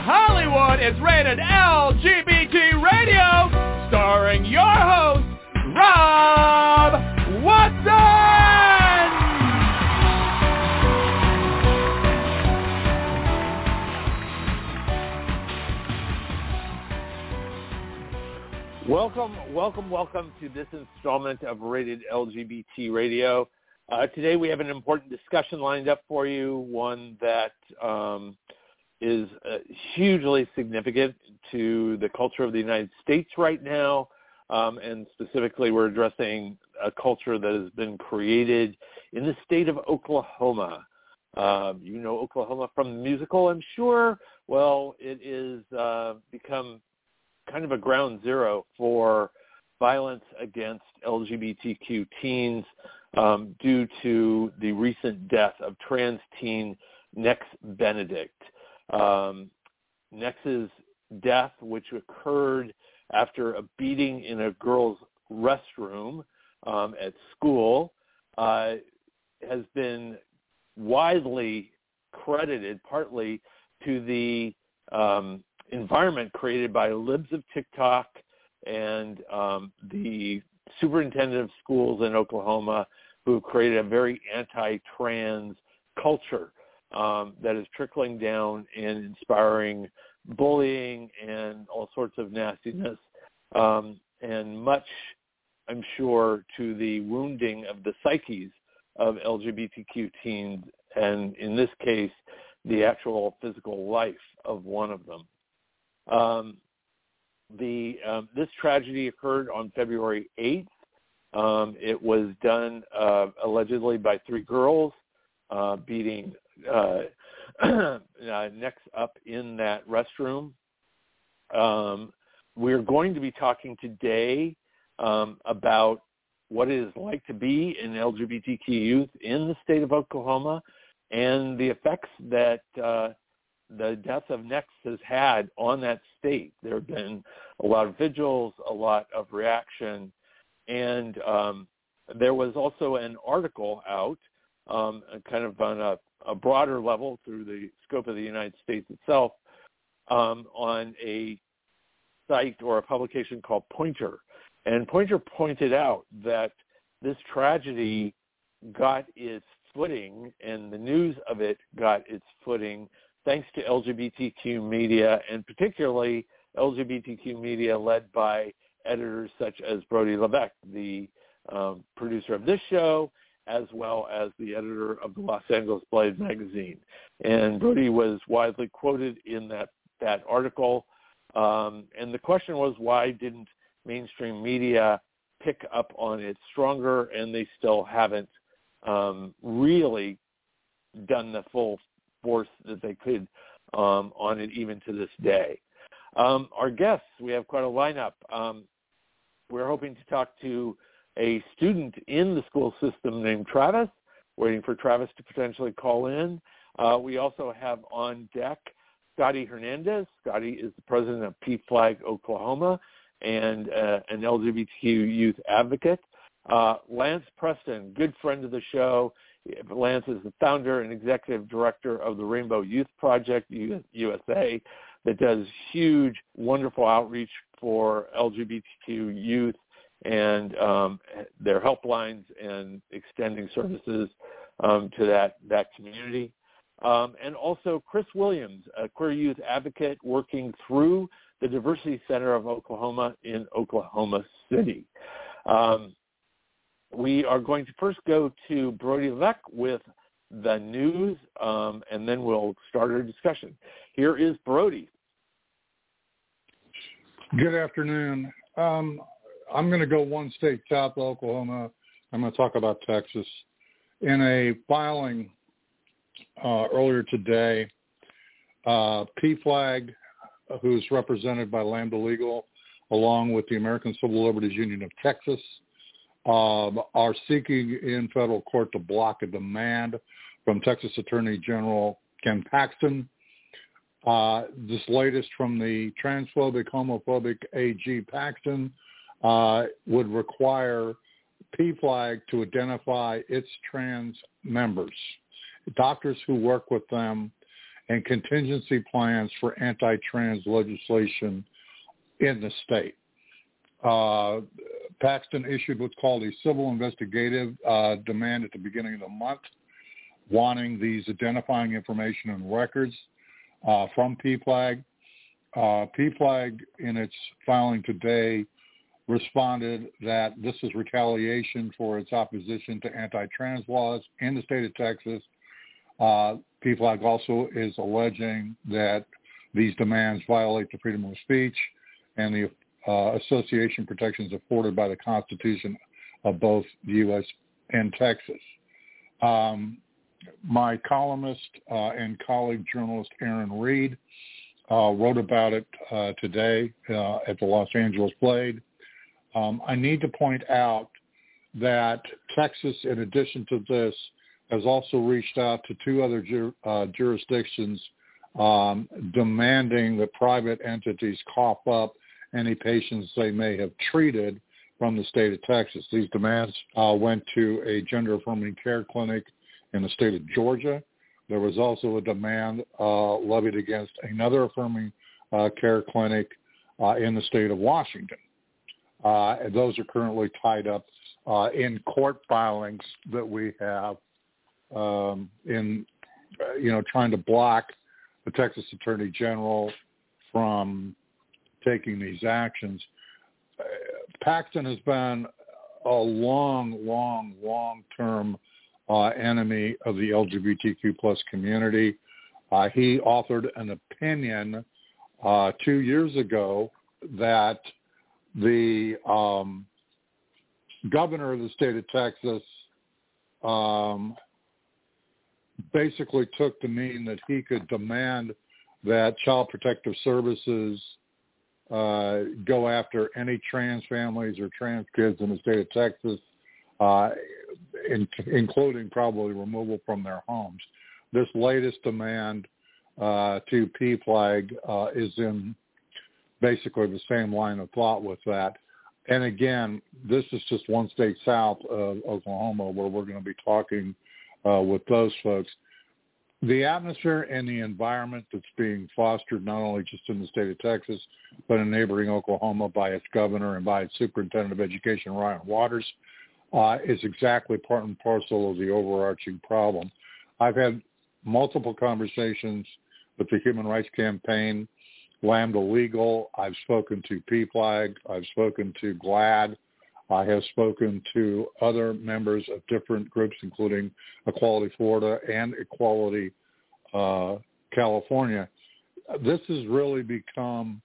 Hollywood is rated LGBT Radio, starring your host, Rob Watson! Welcome, welcome, welcome to this installment of Rated LGBT Radio. Uh, today we have an important discussion lined up for you, one that um, is uh, hugely significant to the culture of the United States right now, um, and specifically we're addressing a culture that has been created in the state of Oklahoma. Um, you know Oklahoma from the musical, I'm sure. Well, it uh, become kind of a ground zero for violence against LGBTQ teens um, due to the recent death of trans teen Nex Benedict. Um, Nex's death, which occurred after a beating in a girl's restroom um, at school, uh, has been widely credited partly to the um, environment created by libs of TikTok and um, the superintendent of schools in Oklahoma who created a very anti-trans culture um, that is trickling down and inspiring bullying and all sorts of nastiness, um, and much, I'm sure, to the wounding of the psyches of LGBTQ teens, and in this case, the actual physical life of one of them. Um, the um, this tragedy occurred on February 8th. Um, it was done uh, allegedly by three girls uh, beating uh, uh, Nex up in that restroom. Um, we're going to be talking today um, about what it is like to be an LGBTQ youth in the state of Oklahoma and the effects that uh, the death of Nex has had on that state. There have been a lot of vigils, a lot of reaction, and um, there was also an article out, um, kind of on a, a, broader level through the scope of the United States itself, um, on a site or a publication called Poynter. And Poynter pointed out that this tragedy got its footing and the news of it got its footing thanks to LGBTQ media and particularly LGBTQ media led by editors such as Brody Levesque, the um, producer of this show, as well as the editor of the Los Angeles Blade magazine. And Brody was widely quoted in that, that article. Um, and the question was, why didn't mainstream media pick up on it stronger? And they still haven't um, really done the full force that they could um, on it even to this day. Um, our guests, we have quite a lineup. Um, we're hoping to talk to a student in the school system named Travis, waiting for Travis to potentially call in. Uh, we also have on deck Scotty Hernandez. Scotty is the president of PFLAG Oklahoma and uh, an LGBTQ youth advocate. Uh, Lance Preston, good friend of the show. Lance is the founder and executive director of the Rainbow Youth Project USA that does huge, wonderful outreach for LGBTQ youth and um, their helplines and extending services um, to that, that community. Um, and also Kris Williams, a queer youth advocate working through the Diversity Center of Oklahoma in Oklahoma City. Um, we are going to first go to Brody Leck with the news, um, and then we'll start our discussion. Here is Brody. Good afternoon. Um, I'm going to go one state south Oklahoma. I'm going to talk about Texas. In a filing uh, earlier today, uh, PFLAG, who's represented by Lambda Legal, along with the American Civil Liberties Union of Texas, um, are seeking in federal court to block a demand from Texas Attorney General Ken Paxton uh, this latest from the transphobic, homophobic AG Paxton uh, would require PFLAG to identify its trans members, doctors who work with them, and contingency plans for anti-trans legislation in the state. Uh, Paxton issued what's called a civil investigative uh, demand at the beginning of the month, wanting these identifying information and records uh, from PFLAG. Uh, PFLAG, in its filing today, responded that this is retaliation for its opposition to anti-trans laws in the state of Texas. Uh, PFLAG also is alleging that these demands violate the freedom of speech and the uh, association protections afforded by the Constitution of both the U.S. and Texas. Um, my columnist uh, and colleague journalist Erin Reed uh, wrote about it uh, today uh, at the Los Angeles Blade. Um, I need to point out that Texas, in addition to this, has also reached out to two other uh, jurisdictions um, demanding that private entities cough up any patients they may have treated from the state of Texas. These demands uh, went to a gender-affirming care clinic in the state of Georgia. There was also a demand uh, levied against another affirming uh, care clinic uh, in the state of Washington. Uh, and those are currently tied up uh, in court filings that we have um, in, uh, you know, trying to block the Texas Attorney General from taking these actions. Uh, Paxton has been a long, long, long-term uh, enemy of the LGBTQ plus community. Uh, he authored an opinion uh, two years ago that the um, governor of the state of Texas um, basically took to mean that he could demand that child protective services uh, go after any trans families or trans kids in the state of Texas, uh, in, including probably removal from their homes. This latest demand uh, to PFLAG uh, is in basically the same line of thought with that. And again, this is just one state south of Oklahoma where we're going to be talking uh, with those folks. The atmosphere and the environment that's being fostered not only just in the state of Texas, but in neighboring Oklahoma by its governor and by its superintendent of education, Ryan Walters, uh, is exactly part and parcel of the overarching problem. I've had multiple conversations with the Human Rights Campaign Lambda Legal. I've spoken to PFLAG. I've spoken to GLAAD. I have spoken to other members of different groups, including Equality Florida and Equality uh, California. This has really become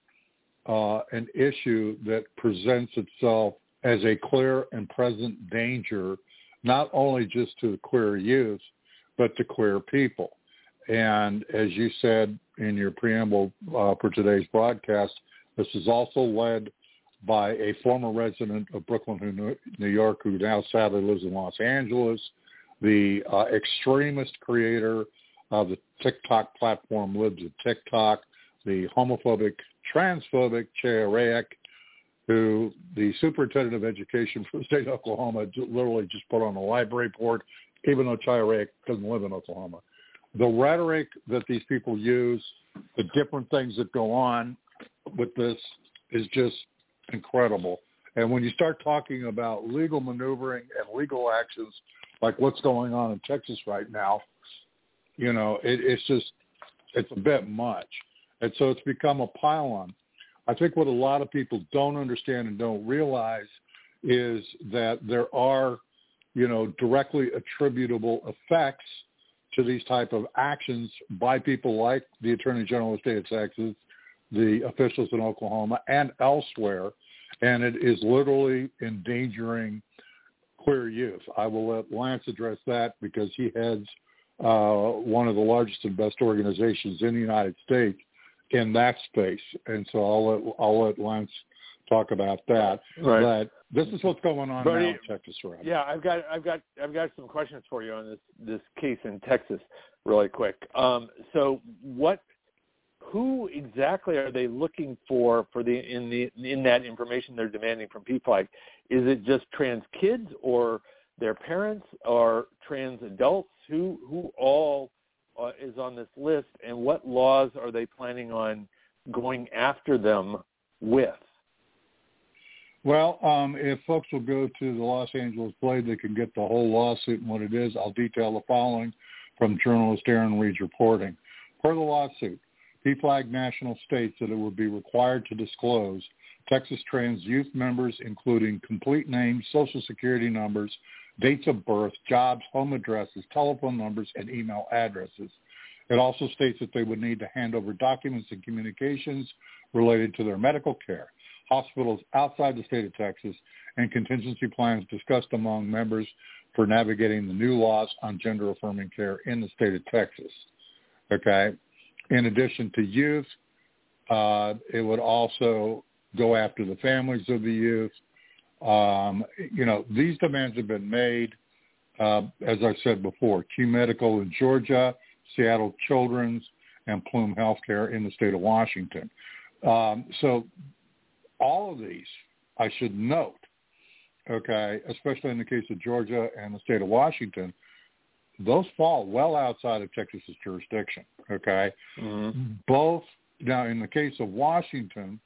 uh, an issue that presents itself as a clear and present danger, not only just to queer youth, but to queer people. And as you said in your preamble uh, for today's broadcast, this is also led by a former resident of Brooklyn, New York, who now sadly lives in Los Angeles, the uh, extremist creator of the TikTok platform Libs of TikTok, the homophobic, transphobic Che who the superintendent of education for the state of Oklahoma literally just put on a library board, even though Che doesn't live in Oklahoma the rhetoric that these people use, the different things that go on with this is just incredible. And when you start talking about legal maneuvering and legal actions, like what's going on in Texas right now, you know, it, it's just, it's a bit much. And so it's become a pile-on. I think what a lot of people don't understand and don't realize is that there are, you know, directly attributable effects – to these type of actions by people like the Attorney General of the state of Texas, the officials in Oklahoma, and elsewhere, and it is literally endangering queer youth. I will let Lance address that because he heads uh, one of the largest and best organizations in the United States in that space, and so I'll let I'll let Lance talk about that. Right. But this is what's going on Bernie, now in Texas, right? Yeah, I've got I've got I've got some questions for you on this this case in Texas, really quick. Um, so what? Who exactly are they looking for for the in the in that information they're demanding from PFLAG? Is it just trans kids or their parents or trans adults? Who who all uh, is on this list, and what laws are they planning on going after them with? Well, um, if folks will go to the Los Angeles Blade, they can get the whole lawsuit and what it is. I'll detail the following from journalist Erin Reed's reporting. Per the lawsuit, PFLAG National states that it would be required to disclose Texas Trans youth members, including complete names, social security numbers, dates of birth, jobs, home addresses, telephone numbers, and email addresses. It also states that they would need to hand over documents and communications related to their medical care, hospitals outside the state of Texas, and contingency plans discussed among members for navigating the new laws on gender-affirming care in the state of Texas. Okay. In addition to youth, uh, it would also go after the families of the youth. Um, you know, these demands have been made, uh, as I said before, Q Medical in Georgia, Seattle Children's, and Plume Healthcare in the state of Washington. Um, so all of these, I should note, okay, especially in the case of Georgia and the state of Washington, those fall well outside of Texas's jurisdiction. Okay, mm-hmm. both now in the case of Washington,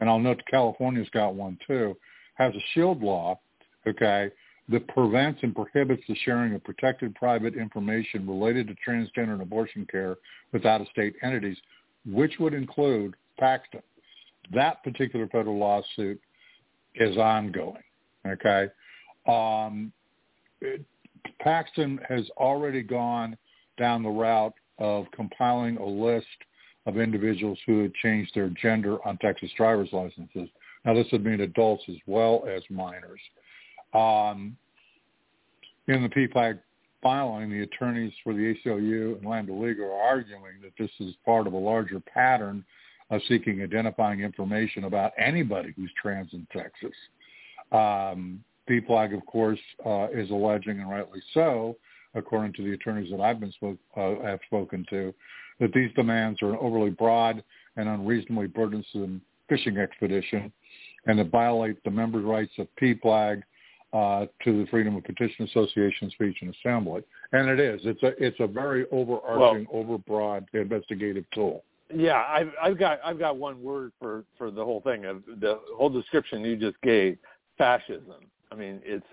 and I'll note California's got one too, has a shield law. Okay, that prevents and prohibits the sharing of protected private information related to transgender and abortion care with out-of-state entities, which would include Paxton. That particular federal lawsuit is ongoing. Okay. Um, it, Paxton has already gone down the route of compiling a list of individuals who had changed their gender on Texas driver's licenses. Now, this would mean adults as well as minors. Um, in the PFLAG filing, the attorneys for the ACLU and Lambda Legal are arguing that this is part of a larger pattern of seeking identifying information about anybody who's trans in Texas. Um, PFLAG, of course, uh, is alleging, and rightly so, according to the attorneys that I've been spoke, uh, have spoken to, that these demands are an overly broad and unreasonably burdensome fishing expedition, and that violate the members' rights of PFLAG uh, to the freedom of petition, association, speech, and assembly. And it is. It's a it's a very overarching, well, overbroad investigative tool. Yeah, I've I've got I've got one word for for the whole thing. The whole description you just gave: fascism. I mean, it's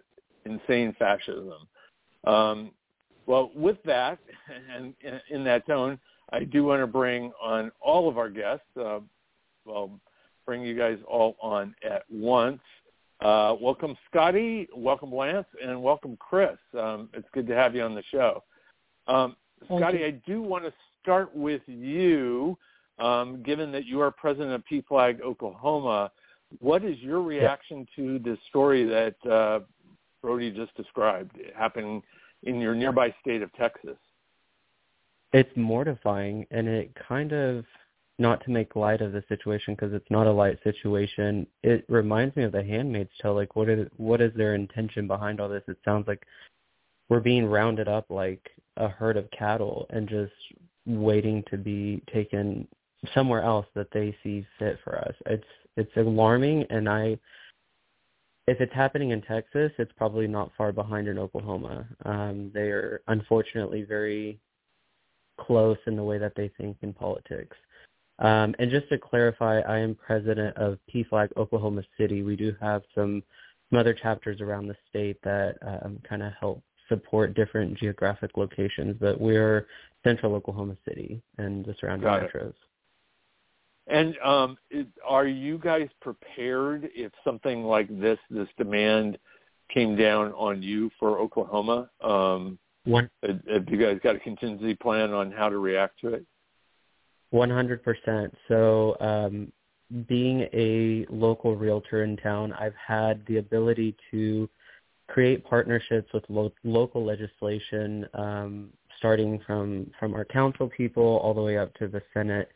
insane fascism. Um, well, with that, and in that tone, I do want to bring on all of our guests. Uh, well, bring you guys all on at once. Uh, welcome, Scotty. Welcome, Lance, and welcome, Kris. Um, it's good to have you on the show. Um, Scotty, I do want to start with you, um, given that you are president of PFLAG Oklahoma. What is your reaction yeah. to the story that uh, Brody just described happening in your nearby state of Texas? It's mortifying, and it kind of not to make light of the situation because it's not a light situation. It reminds me of The Handmaid's Tale. Like, what is what is their intention behind all this? It sounds like we're being rounded up like a herd of cattle and just waiting to be taken somewhere else that they see fit for us. It's it's alarming and I if it's happening in Texas, it's probably not far behind in Oklahoma. Um, they are unfortunately very close in the way that they think in politics. Um, and just to clarify, I am president of PFLAG Oklahoma City. We do have some, some other chapters around the state that um, kind of help support different geographic locations, but we're central Oklahoma City and the surrounding Got metros. It. And um, are you guys prepared if something like this, this demand came down on you for Oklahoma? Um, One, have you guys got a contingency plan on how to react to it? 100%. So um, being a local realtor in town, I've had the ability to create partnerships with lo- local legislation, um, starting from, from our council people all the way up to the Senate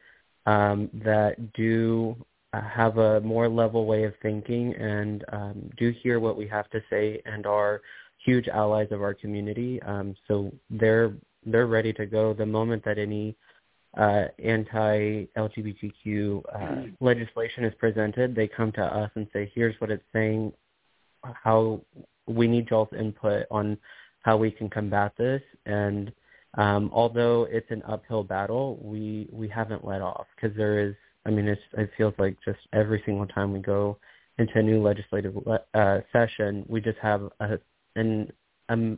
um, that do uh, have a more level way of thinking and um, do hear what we have to say and are huge allies of our community. Um, so they're they're ready to go the moment that any uh, anti-LGBTQ uh, legislation is presented. They come to us and say, "Here's what it's saying. How we need y'all's input on how we can combat this." And um, although it's an uphill battle, we we haven't let off because there is. I mean, it's, it feels like just every single time we go into a new legislative uh, session, we just have a an um,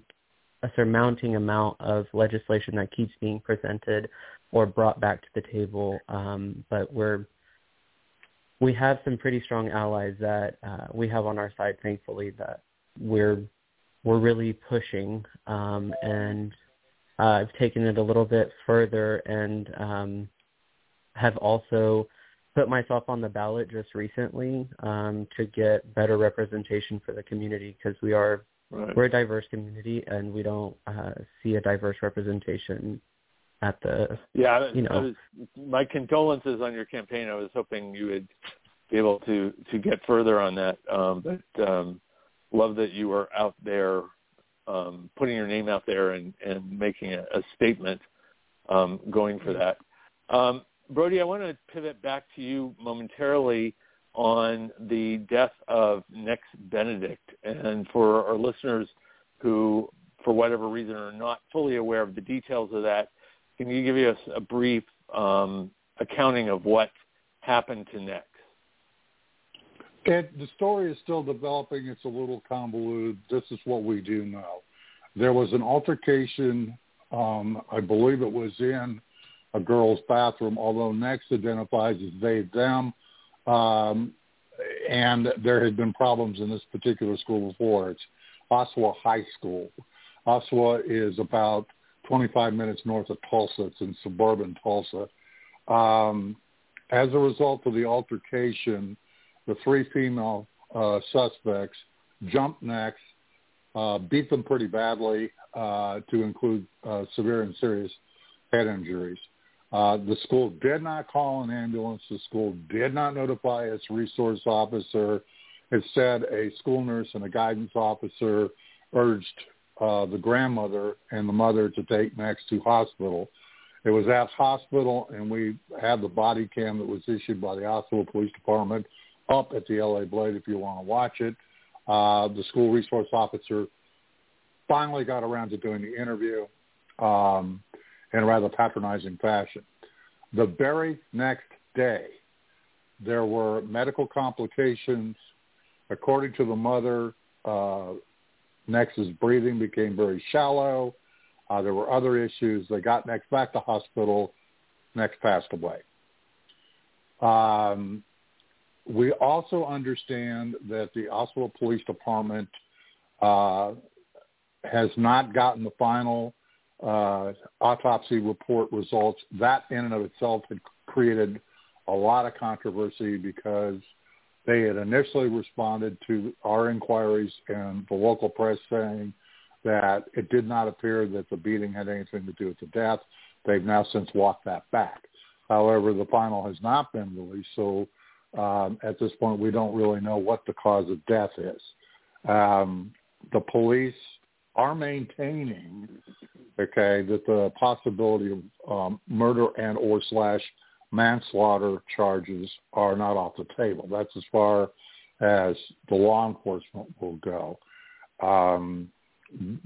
a surmounting amount of legislation that keeps being presented or brought back to the table. Um, but we're we have some pretty strong allies that uh, we have on our side, thankfully, that we're we're really pushing, um, and uh, I've taken it a little bit further and um, have also put myself on the ballot just recently um, to get better representation for the community because we are right. we're a diverse community and we don't uh, see a diverse representation at the yeah you know was, my condolences on your campaign. I was hoping you would be able to to get further on that, um, but um, love that you were out there um, putting your name out there and and making a, a statement um, going for that. Um, Brody, I want to pivot back to you momentarily on the death of Nex Benedict. And for our listeners who, for whatever reason, are not fully aware of the details of that, can you give us a brief um, accounting of what happened to Nex? It, the story is still developing. It's a little convoluted. This is what we do know. There was an altercation. Um, I believe it was in a girl's bathroom, although Nex identifies as they, them. Um, and there had been problems in this particular school before. It's Owasso High School. Owasso is about 25 minutes north of Tulsa. It's in suburban Tulsa. Um, as a result of the altercation, the three female uh, suspects jumped Nex, uh, beat them pretty badly, uh, to include uh, severe and serious head injuries. Uh, the school did not call an ambulance. The school did not notify its resource officer. Instead, a school nurse and a guidance officer urged uh, the grandmother and the mother to take Max to hospital. It was at hospital, and we had the body cam that was issued by the Owasso Police Department up at the LA Blade if you want to watch it. Uh, the school resource officer finally got around to doing the interview. Um, in a rather patronizing fashion. The very next day, there were medical complications. According to the mother, uh, Nex's breathing became very shallow. Uh, there were other issues. They got Nex back to hospital. Nex passed away. Um, we also understand that the Osceola Police Department uh, has not gotten the final uh, autopsy report results, that in and of itself had created a lot of controversy because they had initially responded to our inquiries and the local press saying that it did not appear that the beating had anything to do with the death. They've now since walked that back. However, the final has not been released, so um, at this point we don't really know what the cause of death is. Um, the police are maintaining, okay, that the possibility of um, murder and or slash manslaughter charges are not off the table. That's as far as the law enforcement will go. Um,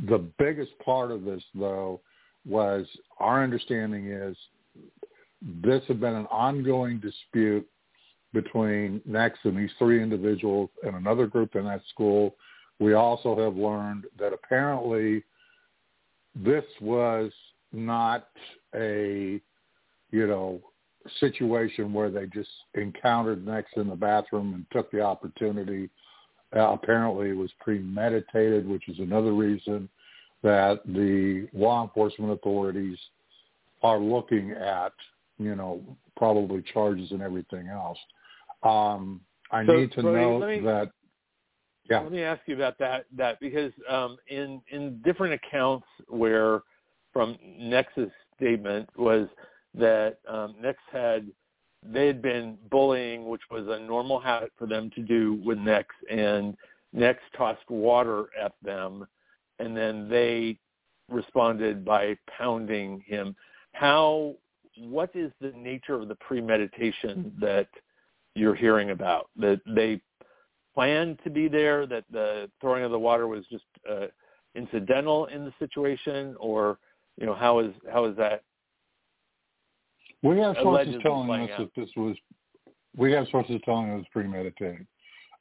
the biggest part of this, though, was our understanding is this had been an ongoing dispute between Nex and these three individuals and another group in that school we also have learned that apparently this was not a, you know, situation where they just encountered Nex in the bathroom and took the opportunity. Uh, apparently it was premeditated, which is another reason that the law enforcement authorities are looking at, you know, probably charges and everything else. Um, I so, need to know me, that yeah. Let me ask you about that that because um, in in different accounts where from Nex's statement was that um, Nex had they had been bullying, which was a normal habit for them to do with Nex, and Nex tossed water at them, and then they responded by pounding him. How? What is the nature of the premeditation that you're hearing about? That they planned to be there, that the throwing of the water was just uh, incidental in the situation, or you know, how is how is that? We have sources telling us out? that this was. We have sources telling us it was premeditated.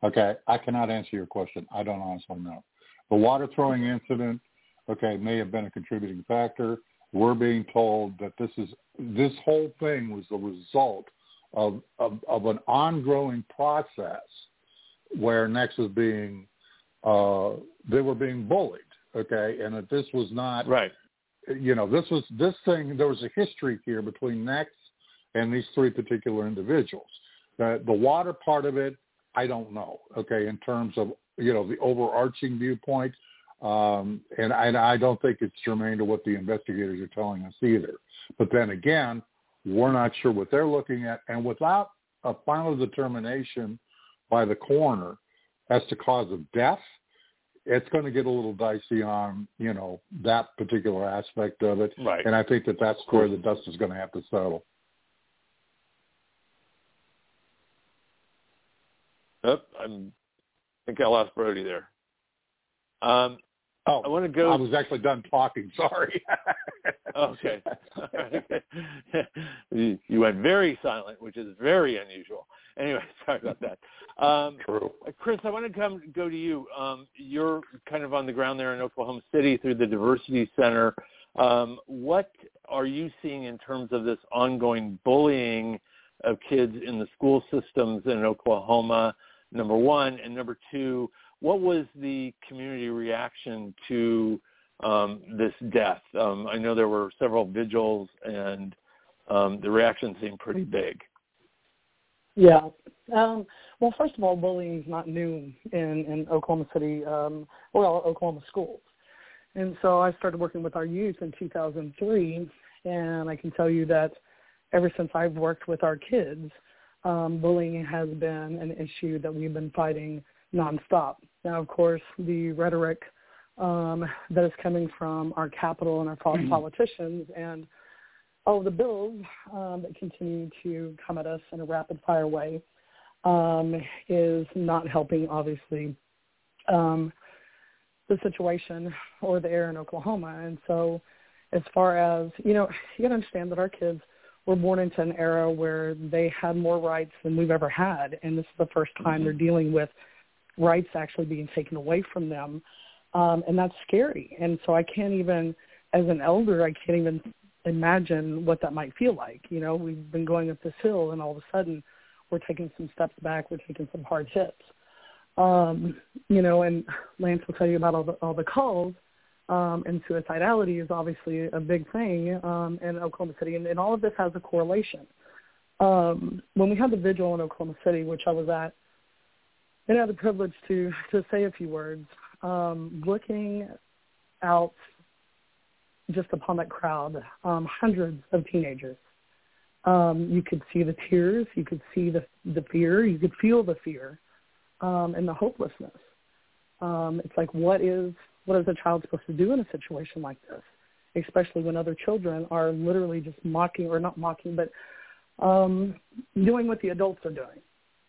Okay, I cannot answer your question. I don't honestly know. The water throwing incident, okay, may have been a contributing factor. We're being told that this is this whole thing was the result of of, of an ongoing process where Nex was being uh, they were being bullied. Okay, and that this was not Right. you know, this was this thing. There was a history here between Nex and these three particular individuals. The the water part of it, I don't know. Okay, in terms of you know the overarching viewpoint, um, and I, I don't think it's germane to what the investigators are telling us either. But then again, we're not sure what they're looking at, and without a final determination by the coroner as to cause of death, it's going to get a little dicey on you know that particular aspect of it. Right. And I think that that's where the dust is going to have to settle. Oh, I'm, I think I lost Brody there. Um, Oh, I want to go. I was actually done talking. Sorry. Okay. you you went very silent, which is very unusual. Anyway, sorry about that. Um, True. Kris, I want to come go to you. Um, you're kind of on the ground there in Oklahoma City through the Diversity Center. Um, what are you seeing in terms of this ongoing bullying of kids in the school systems in Oklahoma? Number one, and number two, what was the community reaction to um, this death? Um, I know there were several vigils, and um, the reaction seemed pretty big. Yeah. Um, well, first of all, bullying is not new in, in Oklahoma City, um, well, Oklahoma schools. And so I started working with our youth in 2003, and I can tell you that ever since I've worked with our kids, um, bullying has been an issue that we've been fighting nonstop. Now, of course, the rhetoric um, that is coming from our capital and our pol- politicians and all the bills um, that continue to come at us in a rapid fire way um, is not helping, obviously, um, the situation or the air in Oklahoma. And so, as far as you know, you got to understand that our kids were born into an era where they had more rights than we've ever had, and this is the first time they're dealing with rights actually being taken away from them, um, and that's scary. And so, I can't even, as an elder, I can't even imagine what that might feel like. You know, we've been going up this hill, and all of a sudden, we're taking some steps back. We're taking some hard hits. Um, you know, and Lance will tell you about all the all the calls. Um, and suicidality is obviously a big thing um, in Oklahoma City, and, and all of this has a correlation. Um, when we had the vigil in Oklahoma City, which I was at, and I had the privilege to to say a few words, um, looking out just upon that crowd, um, hundreds of teenagers. Um, you could see the tears, you could see the the fear, you could feel the fear, um, and the hopelessness. Um, it's like what is what is a child supposed to do in a situation like this, especially when other children are literally just mocking or not mocking, but um, doing what the adults are doing.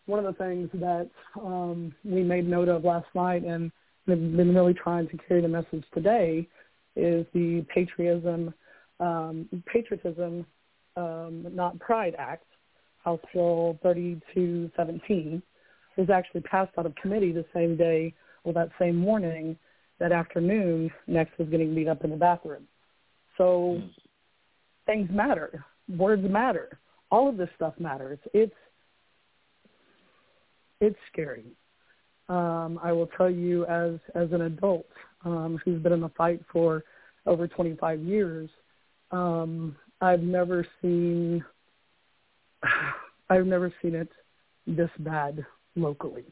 One of the things that um, we made note of last night and have been really trying to carry the message today is the patriotism, um, patriotism, um, not Pride Act, House Bill 3217, was actually passed out of committee the same day or that same morning, that afternoon, Nex was getting beat up in the bathroom. So things matter. Words matter. All of this stuff matters. It's it's scary. Um, I will tell you, as as an adult um, who's been in the fight for over 25 years, um, I've never seen I've never seen it this bad locally.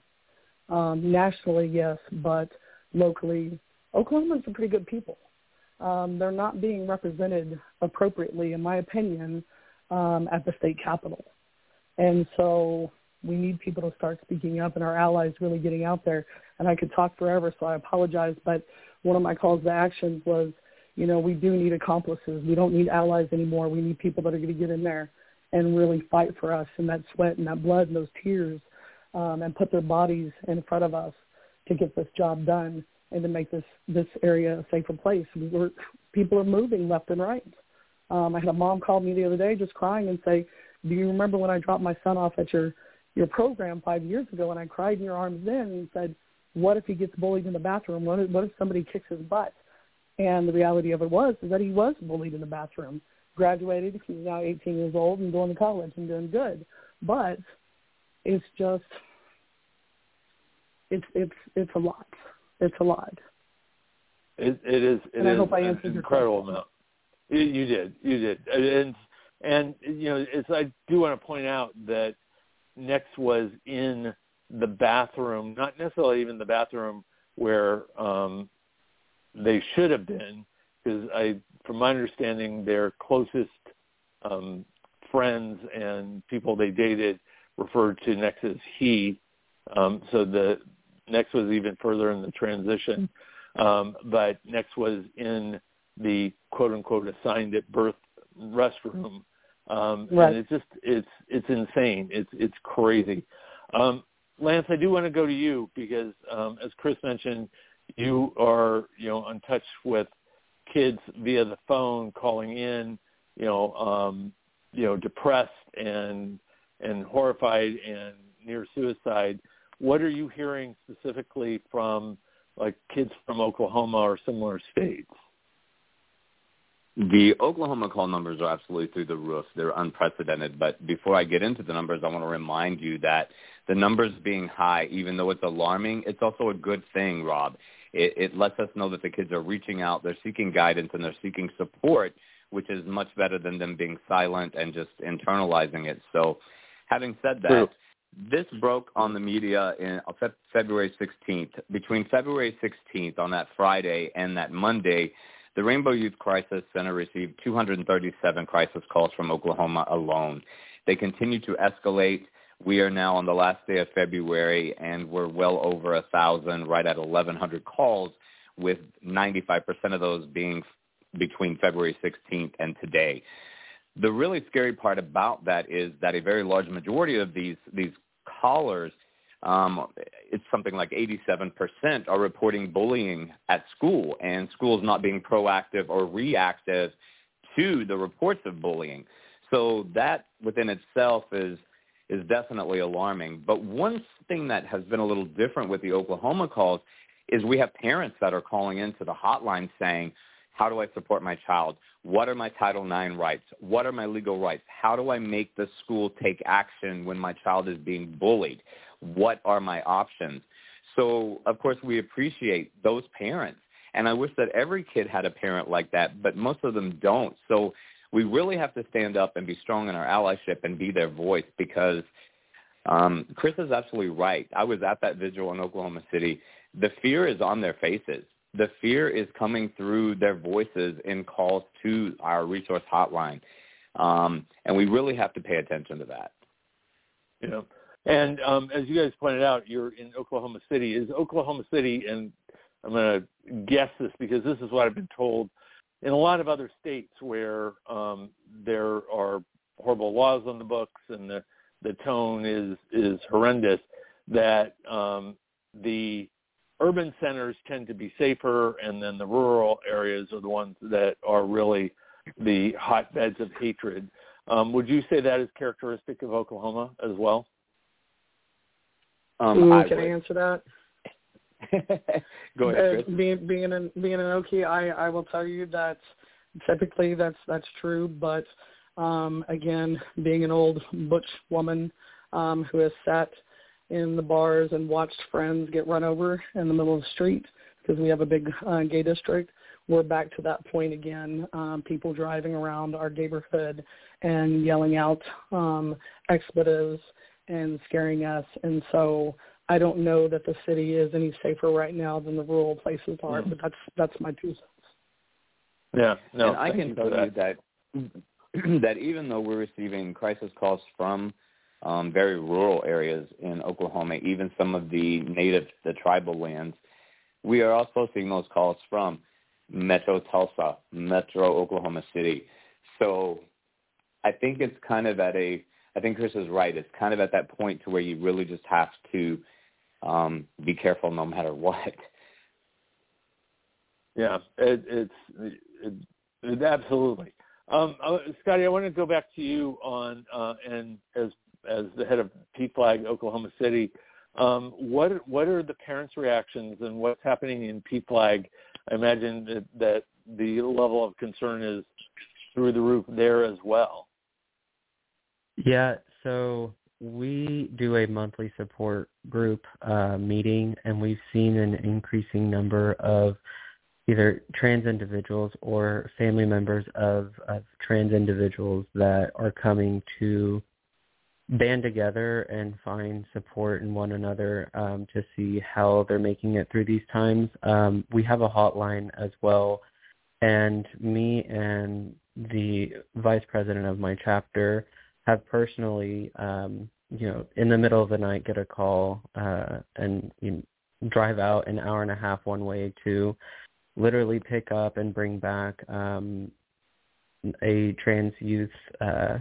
Um, nationally, yes, but locally, Oklahomans are pretty good people. Um, they're not being represented appropriately, in my opinion, um, at the state capitol. And so we need people to start speaking up and our allies really getting out there. And I could talk forever, so I apologize. But one of my calls to action was, you know, we do need accomplices. We don't need allies anymore. We need people that are going to get in there and really fight for us and that sweat and that blood and those tears um, and put their bodies in front of us to get this job done and to make this this area a safer place. We were people are moving left and right. Um, I had a mom call me the other day just crying and say, "Do you remember when I dropped my son off at your your program five years ago and I cried in your arms then?" And said, "What if he gets bullied in the bathroom? What if, what if somebody kicks his butt?" And the reality of it was is that he was bullied in the bathroom. Graduated, he's now 18 years old and going to college and doing good. But it's just, it's it's it's a lot. It's a lot. It, it is. It and is hope I an answered incredible question. amount. You, you did. You did. And and you know, it's, I do want to point out that Nex was in the bathroom, not necessarily even the bathroom where um, they should have been, because I, from my understanding, their closest um, friends and people they dated referred to Nex as he. Um, so the Nex was even further in the transition. Um, but Nex was in the quote unquote assigned at birth restroom. Um, Right. and it's just it's it's insane. It's it's crazy. Um, Lance, I do want to go to you because um, as Kris mentioned, you are you know in touch with kids via the phone calling in, you know, um, you know, depressed and and horrified and near suicide. What are you hearing specifically from like kids from Oklahoma or similar states? The Oklahoma call numbers are absolutely through the roof. They're unprecedented. But before I get into the numbers, I want to remind you that the numbers being high, even though it's alarming, it's also a good thing, Rob. It, it lets us know that the kids are reaching out, they're seeking guidance, and they're seeking support, which is much better than them being silent and just internalizing it. So having said that, True. this broke on the media in uh, February 16th. Between February 16th on that Friday and that Monday, the Rainbow Youth Crisis Center received 237 crisis calls from Oklahoma alone. They continue to escalate. We are now on the last day of February, and we're well over a thousand, right at 1,100 calls, with 95% of those being between February 16th and today. The really scary part about that is that a very large majority of these these callers, um, it's something like 87% are reporting bullying at school, and schools not being proactive or reactive to the reports of bullying. So that within itself is is definitely alarming. But one thing that has been a little different with the Oklahoma calls is we have parents that are calling into the hotline saying, how do I support my child? What are my Title IX rights? What are my legal rights? How do I make the school take action when my child is being bullied? What are my options? So, of course, we appreciate those parents. And I wish that every kid had a parent like that, but most of them don't. So we really have to stand up and be strong in our allyship and be their voice because um, Kris is absolutely right. I was at that vigil in Oklahoma City. The fear is on their faces. The fear is coming through their voices in calls to our resource hotline. Um, and we really have to pay attention to that. Know, and um, as you guys pointed out, you're in Oklahoma City. Is Oklahoma City, and I'm going to guess this because this is what I've been told, in a lot of other states where um, there are horrible laws on the books and the the tone is is horrendous, that um, the urban centers tend to be safer, and then the rural areas are the ones that are really the hotbeds of hatred. Um, would you say that is characteristic of Oklahoma as well? Um, I can I would- answer that? Go Uh, ahead, Kris. being being an being an Okie, I I will tell you that typically that's that's true, but um, again, being an old butch woman um, who has sat in the bars and watched friends get run over in the middle of the street because we have a big uh, gay district. We're back to that point again. Um, people driving around our neighborhood and yelling out um, expletives and scaring us, and so I don't know that the city is any safer right now than the rural places are, Mm. but that's that's my two cents. Yeah, no, and I can you tell for you that that even though we're receiving crisis calls from um, very rural areas in Oklahoma, even some of the native, the tribal lands, we are also seeing those calls from Metro Tulsa, Metro Oklahoma City. So I think it's kind of at a, I think Kris is right. It's kind of at that point to where you really just have to um, be careful no matter what. Yeah, it, it's it, it, absolutely. Um, uh, Scotty, I want to go back to you on uh, and as as the head of PFLAG Oklahoma City. Um, what what are the parents' reactions and what's happening in PFLAG? I imagine that, that the level of concern is through the roof there as well. Yeah, so we do a monthly support group uh, meeting, and we've seen an increasing number of either trans individuals or family members of, of trans individuals that are coming to band together and find support in one another um, to see how they're making it through these times. Um, we have a hotline as well, and me and the vice president of my chapter have personally, um, you know, in the middle of the night get a call uh, and you know, drive out an hour and a half one way to literally pick up and bring back um, a trans youth uh,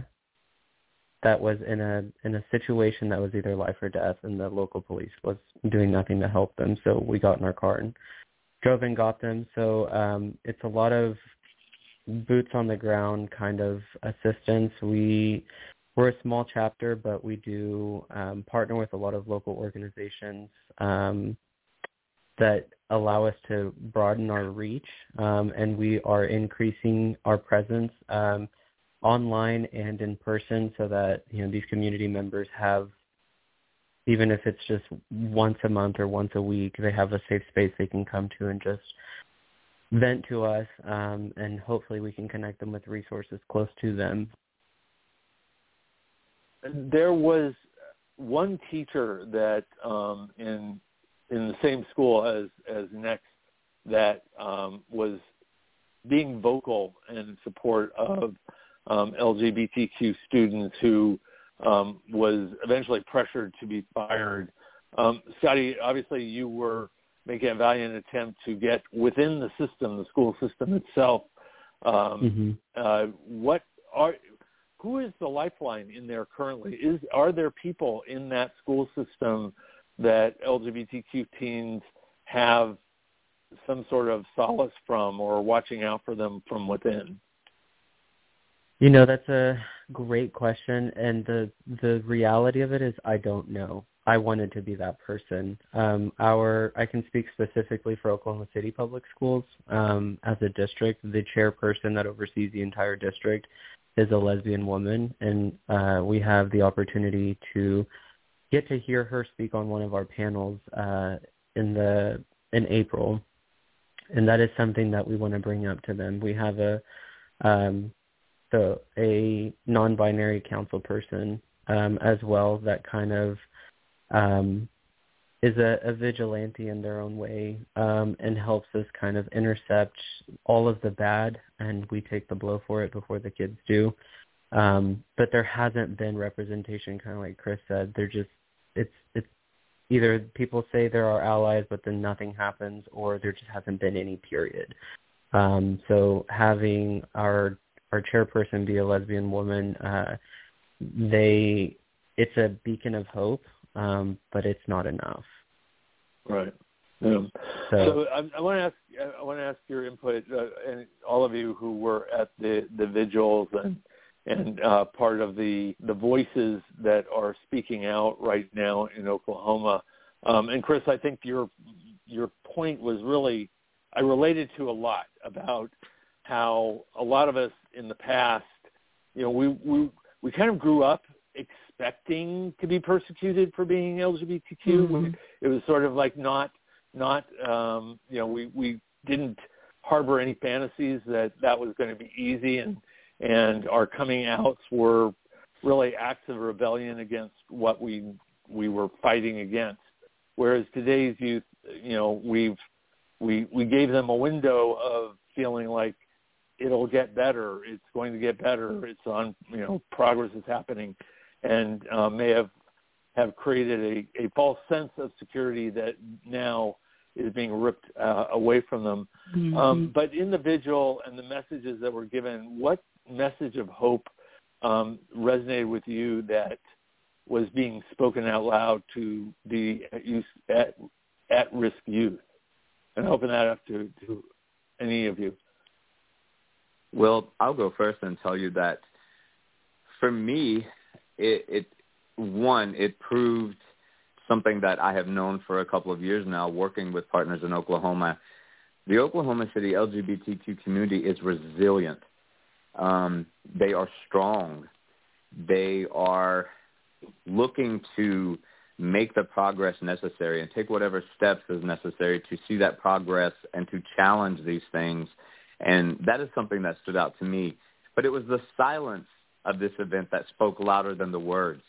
that was in a in a situation that was either life or death, and the local police was doing nothing to help them. So we got in our car and drove and got them. So um, it's a lot of boots on the ground kind of assistance. We we're a small chapter, but we do um, partner with a lot of local organizations um, that allow us to broaden our reach, um, and we are increasing our presence. Um, online and in person so that you know these community members have even if it's just once a month or once a week they have a safe space they can come to and just vent to us um, and hopefully we can connect them with resources close to them there was one teacher that um, in in the same school as as Nex that um, was being vocal in support of um, LGBTQ students who um, was eventually pressured to be fired. Um, Scotty, obviously you were making a valiant attempt to get within the system, the school system itself. Um, mm-hmm. uh, what are who is the lifeline in there currently? Is are there people in that school system that LGBTQ teens have some sort of solace from or watching out for them from within? You know, that's a great question and the the reality of it is I don't know. I wanted to be that person. Um our I can speak specifically for Oklahoma City Public Schools. Um as a district, the chairperson that oversees the entire district is a lesbian woman and uh we have the opportunity to get to hear her speak on one of our panels uh in the in April. And that is something that we want to bring up to them. We have a um so a non-binary council person um, as well that kind of um, is a, a vigilante in their own way um, and helps us kind of intercept all of the bad, and we take the blow for it before the kids do. Um, but there hasn't been representation, kind of like Kris said. They're just it's it's either people say there are allies, but then nothing happens, or there just hasn't been any period. Um, so having our our chairperson be a lesbian woman, uh, they it's a beacon of hope, um, but it's not enough. Right. Yeah. So, so I, I want to ask I want to ask your input, uh, and all of you who were at the the vigils and and uh, part of the the voices that are speaking out right now in Oklahoma. Um, and Kris, I think your your point was really I related to a lot about how a lot of us in the past, you know, we we we kind of grew up expecting to be persecuted for being LGBTQ. Mm-hmm. It was sort of like not not um, you know we we didn't harbor any fantasies that that was going to be easy and and our coming outs were really acts of rebellion against what we we were fighting against. Whereas today's youth, you know, we've we we gave them a window of feeling like it'll get better. It's going to get better. It's on, you know, progress is happening, and uh, may have have created a, a false sense of security that now is being ripped uh, away from them. Mm-hmm. Um, but in the vigil and the messages that were given, what message of hope um, resonated with you that was being spoken out loud to the at, at risk youth? And I open that up to, to Any of you? Well, I'll go first and tell you that for me, it, it one, it proved something that I have known for a couple of years now, working with partners in Oklahoma. The Oklahoma City LGBTQ community is resilient. Um, they are strong. They are looking to make the progress necessary and take whatever steps is necessary to see that progress and to challenge these things. And that is something that stood out to me. But it was the silence of this event that spoke louder than the words.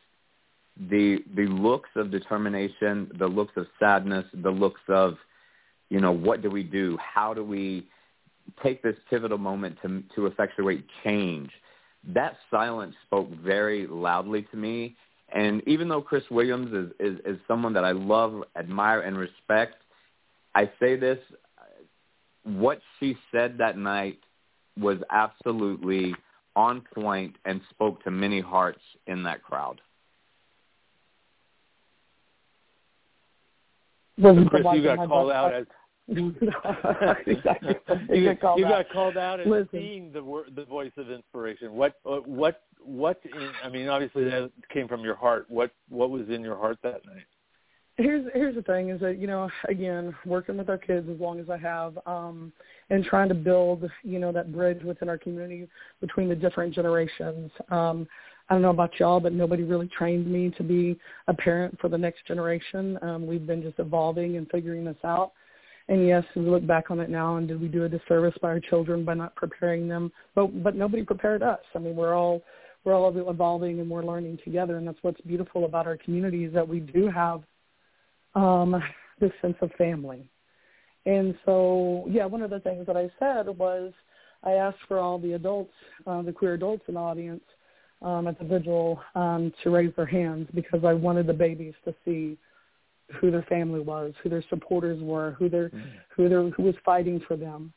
The the looks of determination, the looks of sadness, the looks of, you know, what do we do? How do we take this pivotal moment to to effectuate change? That silence spoke very loudly to me. And even though Kris Williams is, is, is someone that I love, admire, and respect, I say this, what she said that night was absolutely on point and spoke to many hearts in that crowd. Kris, you got called out as exactly. you, got called you out. got called out as Listen. being the the voice of inspiration. What what what? In, I mean, obviously that came from your heart. What what was in your heart that night? Here's here's the thing is that you know again working with our kids as long as I have um and trying to build you know that bridge within our community between the different generations. Um I don't know about y'all but nobody really trained me to be a parent for the next generation. Um we've been just evolving and figuring this out. And yes we look back on it now and did we do a disservice by our children by not preparing them? But but nobody prepared us. I mean we're all we're all evolving and we're learning together and that's what's beautiful about our community is that we do have um, this sense of family. And so, yeah, one of the things that I said was I asked for all the adults, uh, the queer adults in the audience um, at the vigil um, to raise their hands because I wanted the babies to see who their family was, who their supporters were, who their Mm-hmm. who their who was fighting for them,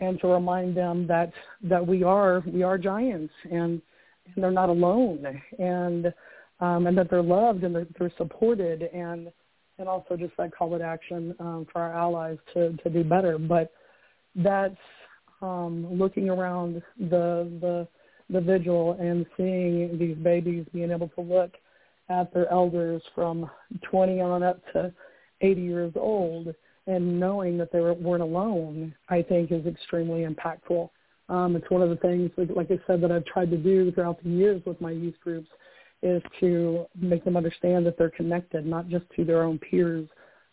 and to remind them that that we are we are giants and and they're not alone and um, and that they're loved and they're, they're supported and and also just that call to action um, for our allies to, to do better. But that's um, looking around the, the the vigil and seeing these babies being able to look at their elders from 20 on up to 80 years old and knowing that they were, weren't alone, I think is extremely impactful. Um, it's one of the things, like I said, that I've tried to do throughout the years with my youth groups is to make them understand that they're connected, not just to their own peers,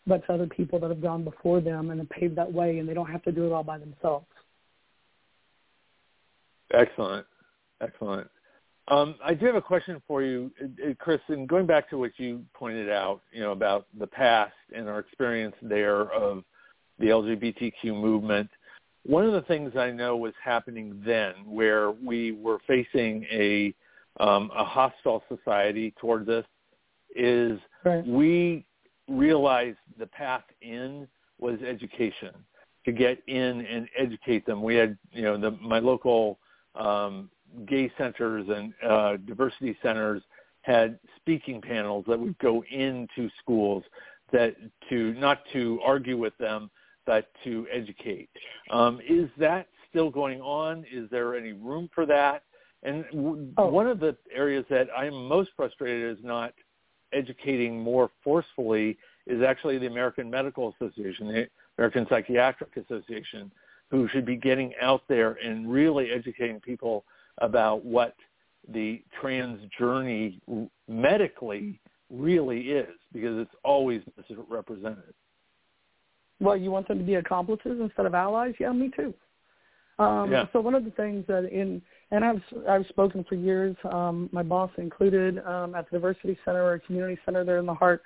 but to other people that have gone before them and have paved that way, and they don't have to do it all by themselves. Excellent, excellent. Um, I do have a question for you, uh, uh, Kris. And going back to what you pointed out, you know, about the past and our experience there of the LGBTQ movement. One of the things I know was happening then, where we were facing a um, a hostile society towards us, is Right. we realized the path in was education to get in and educate them. We had, you know, the, my local um, gay centers and uh, diversity centers had speaking panels that would go into schools that to not to argue with them, but to educate. Um, is that still going on? Is there any room for that? And w- Oh. one of the areas that I'm most frustrated is not educating more forcefully is actually the American Medical Association, the American Psychiatric Association, who should be getting out there and really educating people about what the trans journey medically really is, because it's always misrepresented. Well, you want them to be accomplices instead of allies? Yeah, me too. Um, Yeah. So one of the things that in and I've I've spoken for years, um, my boss included um, at the diversity center or community center there in the heart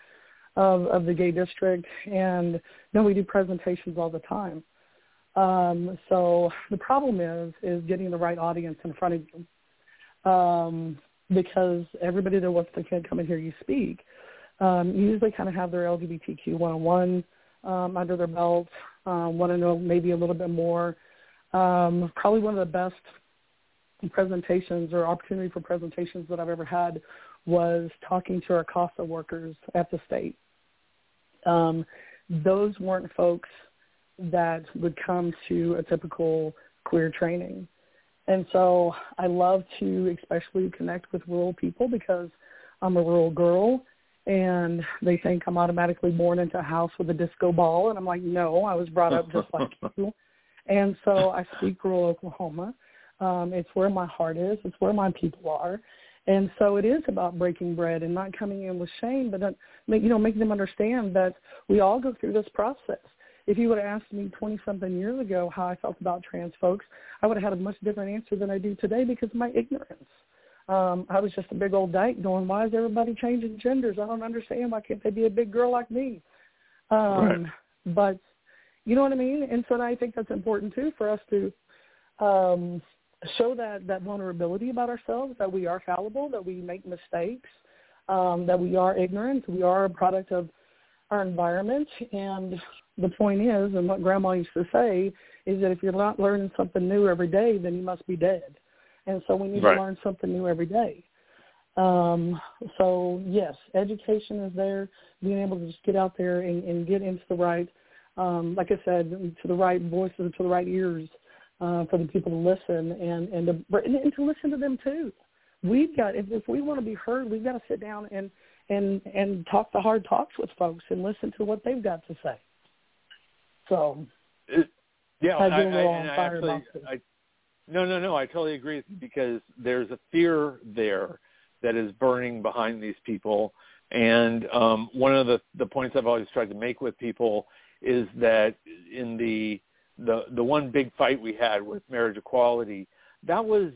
of, of the gay district, and no, we do presentations all the time. Um, so the problem is is getting the right audience in front of you, um, because everybody that wants to come and hear you speak um, usually kind of have their LGBTQ 101 um, under their belt, uh, want to know maybe a little bit more. Um, probably one of the best presentations or opportunity for presentations that I've ever had was talking to our CASA workers at the state. Um, those weren't folks that would come to a typical queer training. And so I love to especially connect with rural people because I'm a rural girl and they think I'm automatically born into a house with a disco ball and I'm like, no, I was brought up just like you. And so I speak rural Oklahoma. Um, it's where my heart is. It's where my people are. And so it is about breaking bread and not coming in with shame, but uh, you know, making them understand that we all go through this process. If you would have asked me 20 something years ago how I felt about trans folks, I would have had a much different answer than I do today because of my ignorance. Um, I was just a big old dyke going, why is everybody changing genders? I don't understand. Why can't they be a big girl like me? Um, right. But you know what I mean? And so I think that's important too for us to um, show that, that vulnerability about ourselves, that we are fallible, that we make mistakes, um, that we are ignorant, we are a product of our environment. And the point is, and what Grandma used to say, is that if you're not learning something new every day, then you must be dead. And so we need right. to learn something new every day. Um, so yes, education is there. Being able to just get out there and, and get into the right, um, like I said, to the right voices, to the right ears uh, for the people to listen and and to, and to listen to them too. We've got if, if we want to be heard, we've got to sit down and and and talk the hard talks with folks and listen to what they've got to say. So, it, yeah, I, I, and I actually, I, no, no, no, I totally agree with you because there's a fear there that is burning behind these people. And um, one of the, the points I've always tried to make with people is that in the the the one big fight we had with marriage equality, that was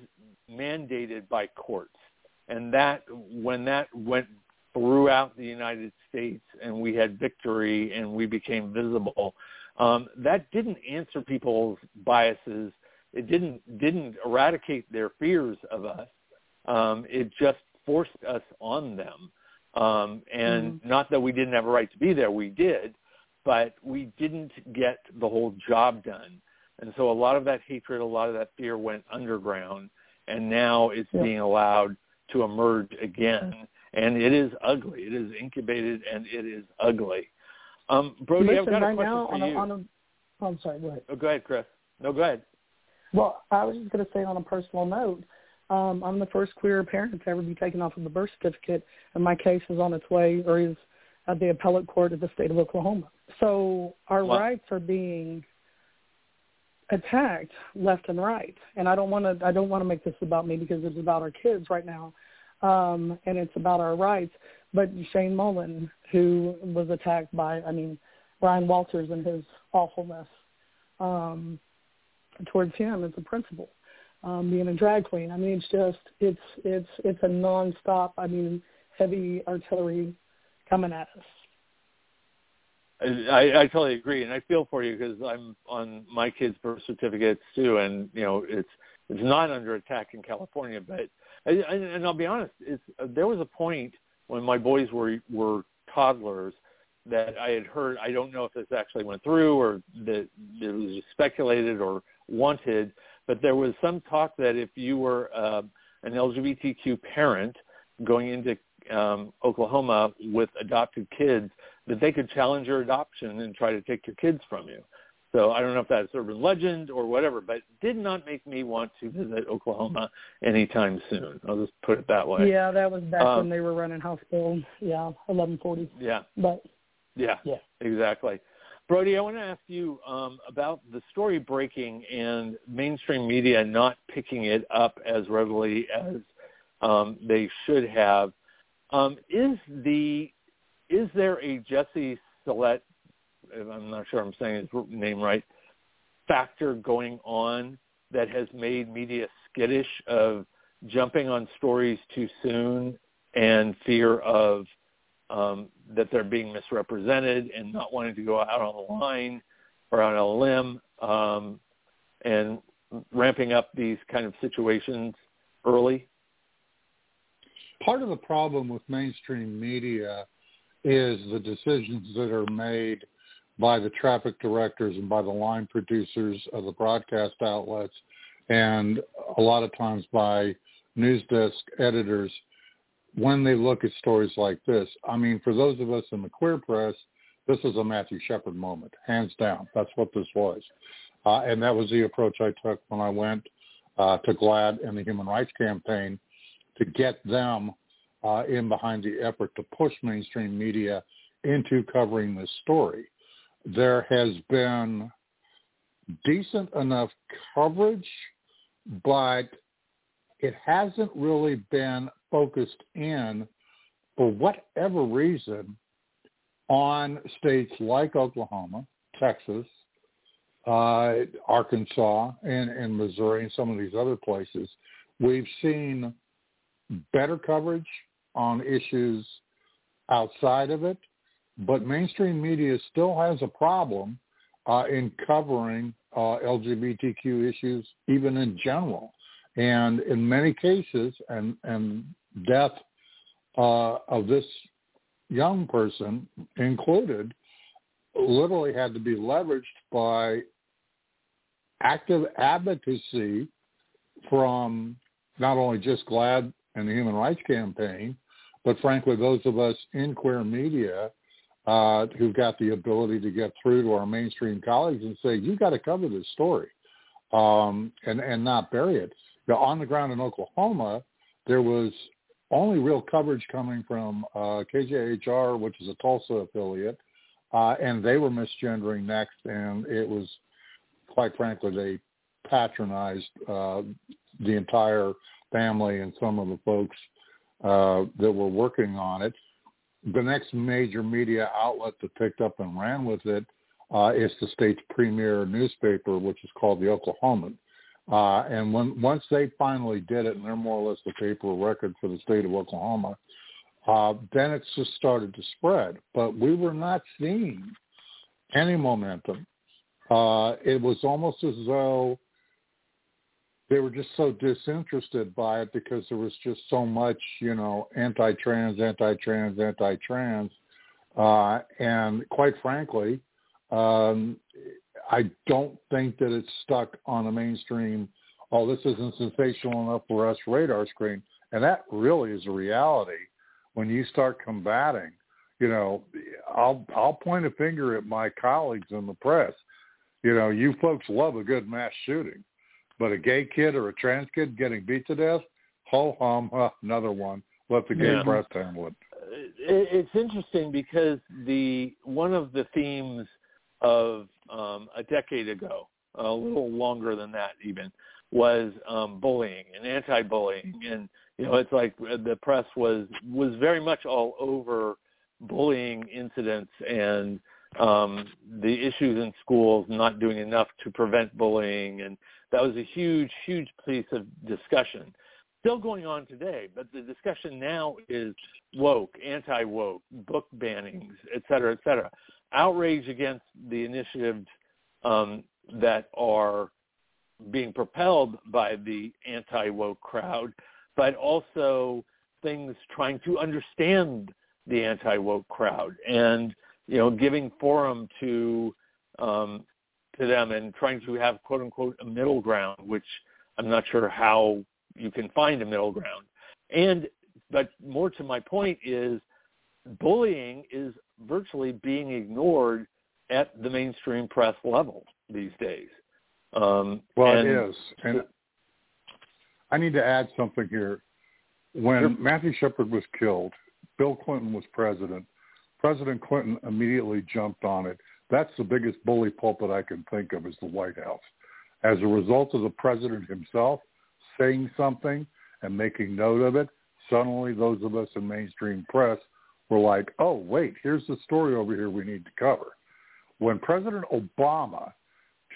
mandated by courts, and that when that went throughout the United States and we had victory and we became visible, um, that didn't answer people's biases. It didn't didn't eradicate their fears of us. Um, it just forced us on them. Um, and mm-hmm. not that we didn't have a right to be there, we did, but we didn't get the whole job done. And so a lot of that hatred, a lot of that fear went underground, and now it's yeah. being allowed to emerge again. And it is ugly. It is incubated, and it is ugly. Um, Brody, Listen, I've got right a question now, for on a, you. On a, oh, I'm sorry. Go ahead. Oh, go ahead, Kris. No, go ahead. Well, I was just going to say on a personal note, um, I'm the first queer parent to ever be taken off of the birth certificate, and my case is on its way or is at the appellate court of the state of Oklahoma. So our what? rights are being attacked left and right. And I don't want to I don't want to make this about me because it's about our kids right now. Um, and it's about our rights. But Shane Murnan, who was attacked by I mean Ryan Walters and his awfulness um, towards him as a principal, um, being a drag queen. I mean, it's just it's it's it's a nonstop. I mean, heavy artillery coming at us. I, I totally agree, and I feel for you because I'm on my kids' birth certificates too, and you know it's it's not under attack in California, but and, and I'll be honest, it's there was a point when my boys were were toddlers that I had heard. I don't know if this actually went through or that it was speculated or wanted, but there was some talk that if you were uh, an LGBTQ parent going into um, Oklahoma with adopted kids, that they could challenge your adoption and try to take your kids from you. So I don't know if that's urban legend or whatever, but did not make me want to visit Oklahoma anytime soon. I'll just put it that way. Yeah, that was back um, when they were running House Bill, yeah, 1140. Yeah. But yeah, yeah, exactly. Brody, I want to ask you um, about the story breaking and mainstream media not picking it up as readily as um, they should have. Um, is the is there a Jesse Smollett, I'm not sure I'm saying his name right, factor going on that has made media skittish of jumping on stories too soon and fear of um, that they're being misrepresented and not wanting to go out on a line or on a limb um, and ramping up these kind of situations early? Part of the problem with mainstream media is the decisions that are made by the traffic directors and by the line producers of the broadcast outlets and a lot of times by news desk editors when they look at stories like this. I mean, for those of us in the queer press, this is a Matthew Shepard moment, hands down. That's what this was. Uh, and that was the approach I took when I went uh, to GLAAD and the Human Rights Campaign to get them uh, in behind the effort to push mainstream media into covering this story. There has been decent enough coverage, but it hasn't really been focused in, for whatever reason, on states like Oklahoma, Texas, uh, Arkansas, and, and Missouri, and some of these other places. We've seen better coverage on issues outside of it, but mainstream media still has a problem uh, in covering uh, LGBTQ issues, even in general. And in many cases, and, and death uh, of this young person included, literally had to be leveraged by active advocacy from not only just GLAAD and the Human Rights Campaign, but frankly, those of us in queer media uh, who've got the ability to get through to our mainstream colleagues and say, you've got to cover this story um, and, and not bury it. Now, on the ground in Oklahoma, there was only real coverage coming from uh, KJHR, which is a Tulsa affiliate, uh, and they were misgendering Nex, and it was, quite frankly, they patronized uh, the entire family and some of the folks uh, that were working on it. The next major media outlet that picked up and ran with it uh, is the state's premier newspaper, which is called the Oklahoman. Uh, and when once they finally did it, and they're more or less the paper record for the state of Oklahoma, uh, then it just started to spread. But we were not seeing any momentum. Uh, it was almost as though they were just so disinterested by it because there was just so much, you know, anti-trans, anti-trans, anti-trans, uh, and quite frankly, um, I don't think that it's stuck on the mainstream. Oh, this isn't sensational enough for us radar screen, and that really is a reality when you start combating. You know, I'll I'll point a finger at my colleagues in the press. You know, you folks love a good mass shooting but a gay kid or a trans kid getting beat to death, ho hum, huh, another one. Let the gay yeah. press handle it. It's interesting because the one of the themes of um, a decade ago, a little longer than that even, was um, bullying and anti-bullying, and you know it's like the press was was very much all over bullying incidents and um, the issues in schools not doing enough to prevent bullying and that was a huge, huge piece of discussion. Still going on today, but the discussion now is woke, anti-woke, book bannings, et cetera, et cetera. Outrage against the initiatives um, that are being propelled by the anti-woke crowd, but also things trying to understand the anti-woke crowd and, you know, giving forum to um, to them and trying to have quote unquote a middle ground, which I'm not sure how you can find a middle ground. And but more to my point is bullying is virtually being ignored at the mainstream press level these days. Um, well, and, it is. And I need to add something here. When sure. Matthew Shepard was killed, Bill Clinton was president. President Clinton immediately jumped on it that's the biggest bully pulpit I can think of is the White House. As a result of the president himself saying something and making note of it, suddenly those of us in mainstream press were like, oh, wait, here's the story over here we need to cover. When President Obama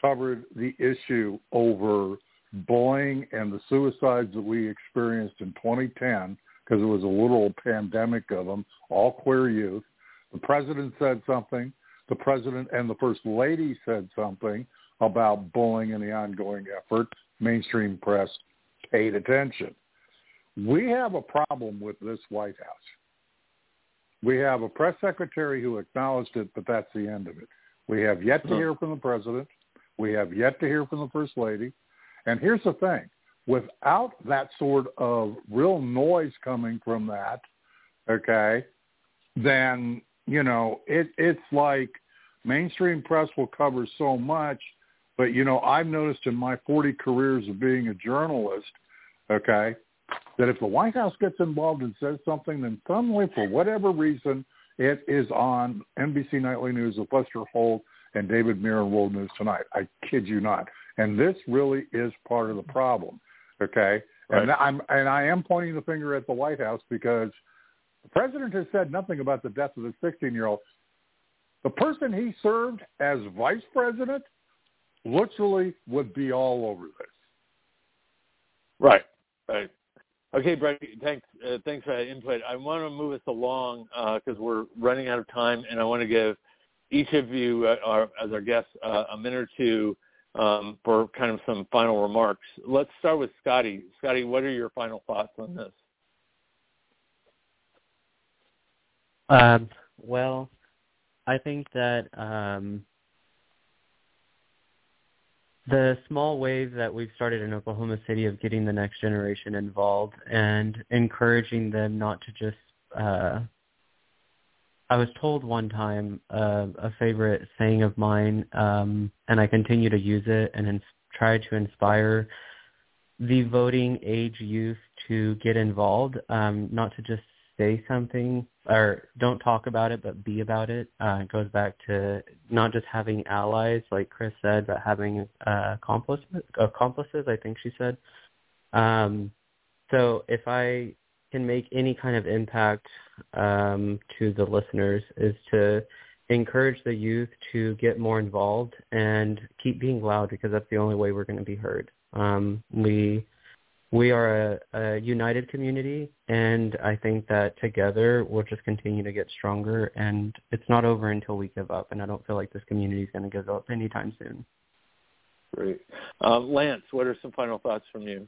covered the issue over bullying and the suicides that we experienced in 2010, because it was a literal pandemic of them, all queer youth, the president said something, the president and the first lady said something about bullying and the ongoing effort. Mainstream press paid attention. We have a problem with this White House. We have a press secretary who acknowledged it, but that's the end of it. We have yet to hmm. hear from the president. We have yet to hear from the first lady. And here's the thing. Without that sort of real noise coming from that, okay, then you know, it it's like mainstream press will cover so much, but you know, I've noticed in my 40 careers of being a journalist, okay, that if the White House gets involved and says something, then suddenly, for whatever reason, it is on NBC Nightly News with Lester Holt and David Muir and World News Tonight. I kid you not. And this really is part of the problem, okay? Right. And I'm and I am pointing the finger at the White House because the president has said nothing about the death of the 16-year-old. The person he served as vice president literally would be all over this. Right. Right. Okay, Brett. Thanks. Uh, thanks for that input. I want to move us along because uh, we're running out of time, and I want to give each of you, uh, our, as our guests, uh, a minute or two um, for kind of some final remarks. Let's start with Scotty. Scotty, what are your final thoughts on this? Um, well, I think that um, the small wave that we've started in Oklahoma City of getting the next generation involved and encouraging them not to just uh, I was told one time uh, a favorite saying of mine, um, and I continue to use it and ins- try to inspire the voting age youth to get involved, um, not to just say something or don't talk about it, but be about it. Uh, it goes back to not just having allies, like Kris said, but having uh, accomplices. Accomplices, I think she said. Um, so if I can make any kind of impact um, to the listeners, is to encourage the youth to get more involved and keep being loud because that's the only way we're going to be heard. Um, we we are a, a united community, and I think that together we'll just continue to get stronger. And it's not over until we give up. And I don't feel like this community is going to give up anytime soon. Great, um, Lance. What are some final thoughts from you?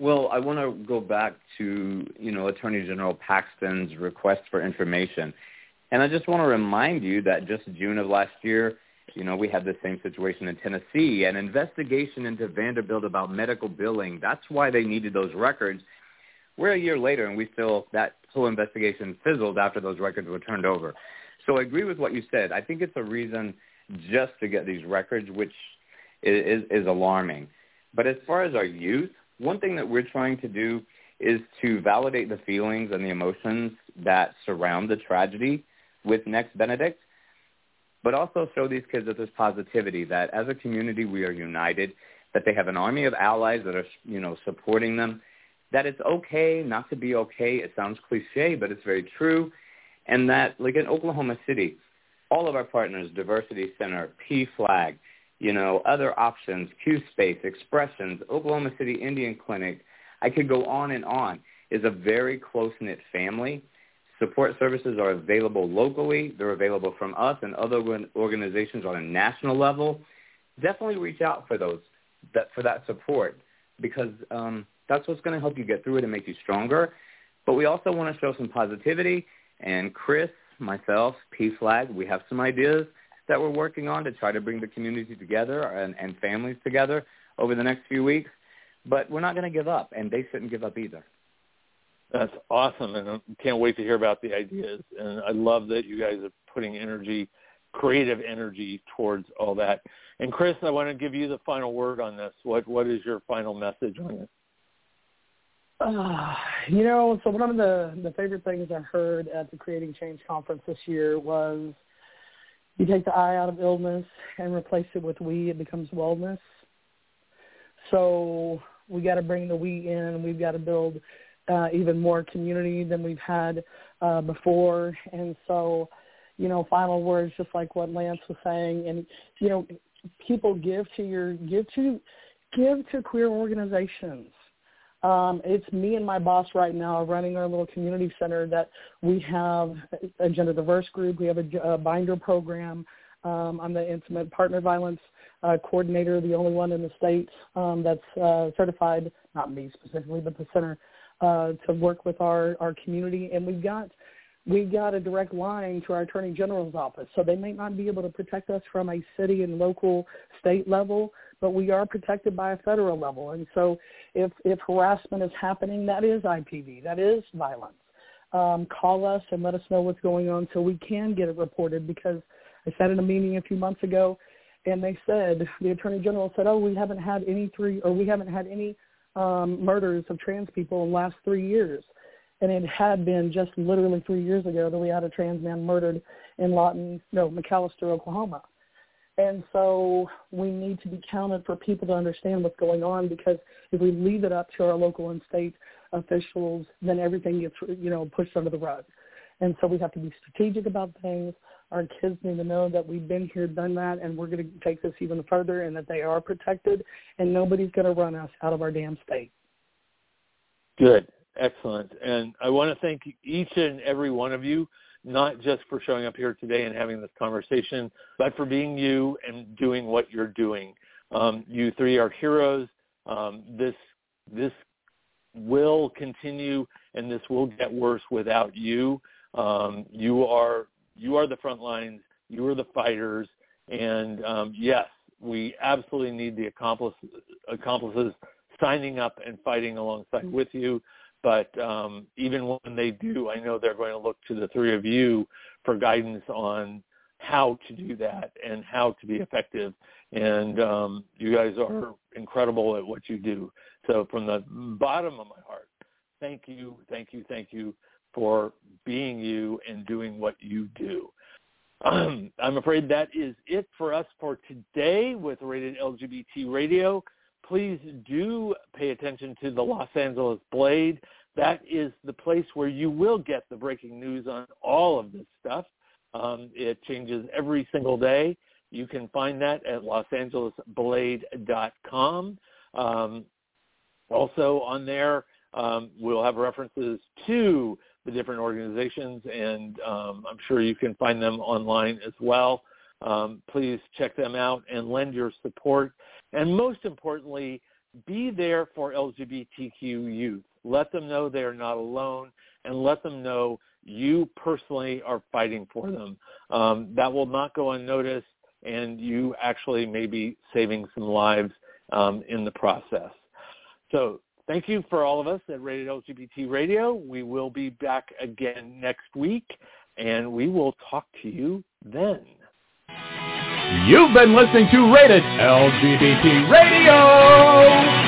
Well, I want to go back to you know Attorney General Paxton's request for information, and I just want to remind you that just June of last year you know, we had the same situation in Tennessee, an investigation into Vanderbilt about medical billing. That's why they needed those records. We're a year later, and we still that whole investigation fizzled after those records were turned over. So I agree with what you said. I think it's a reason just to get these records, which is, is alarming. But as far as our youth, one thing that we're trying to do is to validate the feelings and the emotions that surround the tragedy with Nex Benedict but also show these kids that there's positivity, that as a community we are united, that they have an army of allies that are, you know, supporting them, that it's okay not to be okay. It sounds cliche, but it's very true. And that, like in Oklahoma City, all of our partners, Diversity Center, PFLAG, you know, other options, Q-Space, Expressions, Oklahoma City Indian Clinic, I could go on and on, is a very close-knit family Support services are available locally. They're available from us and other organizations on a national level. Definitely reach out for those, that, for that support because um, that's what's going to help you get through it and make you stronger. But we also want to show some positivity. And Kris, myself, PFLAG, we have some ideas that we're working on to try to bring the community together and, and families together over the next few weeks. But we're not going to give up, and they shouldn't give up either. That's awesome, and I can't wait to hear about the ideas. And I love that you guys are putting energy, creative energy towards all that. And Kris, I want to give you the final word on this. What what is your final message on this? Uh, you know, so one of the the favorite things I heard at the Creating Change conference this year was you take the I out of illness and replace it with we, it becomes wellness. So we got to bring the we in. We've got to build uh, even more community than we've had uh, before. And so, you know, final words, just like what Lance was saying, and you know, people give to your give to give to queer organizations. Um, it's me and my boss right now running our little community center that we have a gender diverse group. We have a, a binder program. Um, I'm the intimate partner violence uh, coordinator, the only one in the state um, that's uh, certified, not me specifically, but the center uh, to work with our, our community. And we've got we got a direct line to our attorney general's office. So they may not be able to protect us from a city and local state level, but we are protected by a federal level. And so if, if harassment is happening, that is IPV, that is violence. um, call us and let us know what's going on so we can get it reported because I sat in a meeting a few months ago and they said, the Attorney General said, oh, we haven't had any three, or we haven't had any um, murders of trans people in the last three years. And it had been just literally three years ago that we had a trans man murdered in Lawton, no, McAlester, Oklahoma. And so we need to be counted for people to understand what's going on because if we leave it up to our local and state officials, then everything gets, you know, pushed under the rug. And so we have to be strategic about things. Our kids need to know that we've been here, done that, and we're going to take this even further and that they are protected and nobody's going to run us out of our damn state. Good. Excellent. And I want to thank each and every one of you not just for showing up here today and having this conversation, but for being you and doing what you're doing. Um, you three are heroes. Um, this this will continue, and this will get worse without you. Um, you are you are the front lines. You are the fighters, and um, yes, we absolutely need the accomplice, accomplices signing up and fighting alongside with you. But um, even when they do, I know they're going to look to the three of you for guidance on how to do that and how to be effective. And um, you guys are incredible at what you do. So from the bottom of my heart, thank you, thank you, thank you for being you and doing what you do. Um, I'm afraid that is it for us for today with Rated LGBT Radio please do pay attention to the Los Angeles Blade. That is the place where you will get the breaking news on all of this stuff. Um, it changes every single day. You can find that at losangelesblade.com. Um, also on there, um, we'll have references to the different organizations, and um, I'm sure you can find them online as well. Um, please check them out and lend your support. And most importantly, be there for LGBTQ youth. Let them know they are not alone and let them know you personally are fighting for them. Um, that will not go unnoticed and you actually may be saving some lives um, in the process. So thank you for all of us at Rated LGBT Radio. We will be back again next week and we will talk to you then. You've been listening to Rated LGBT Radio.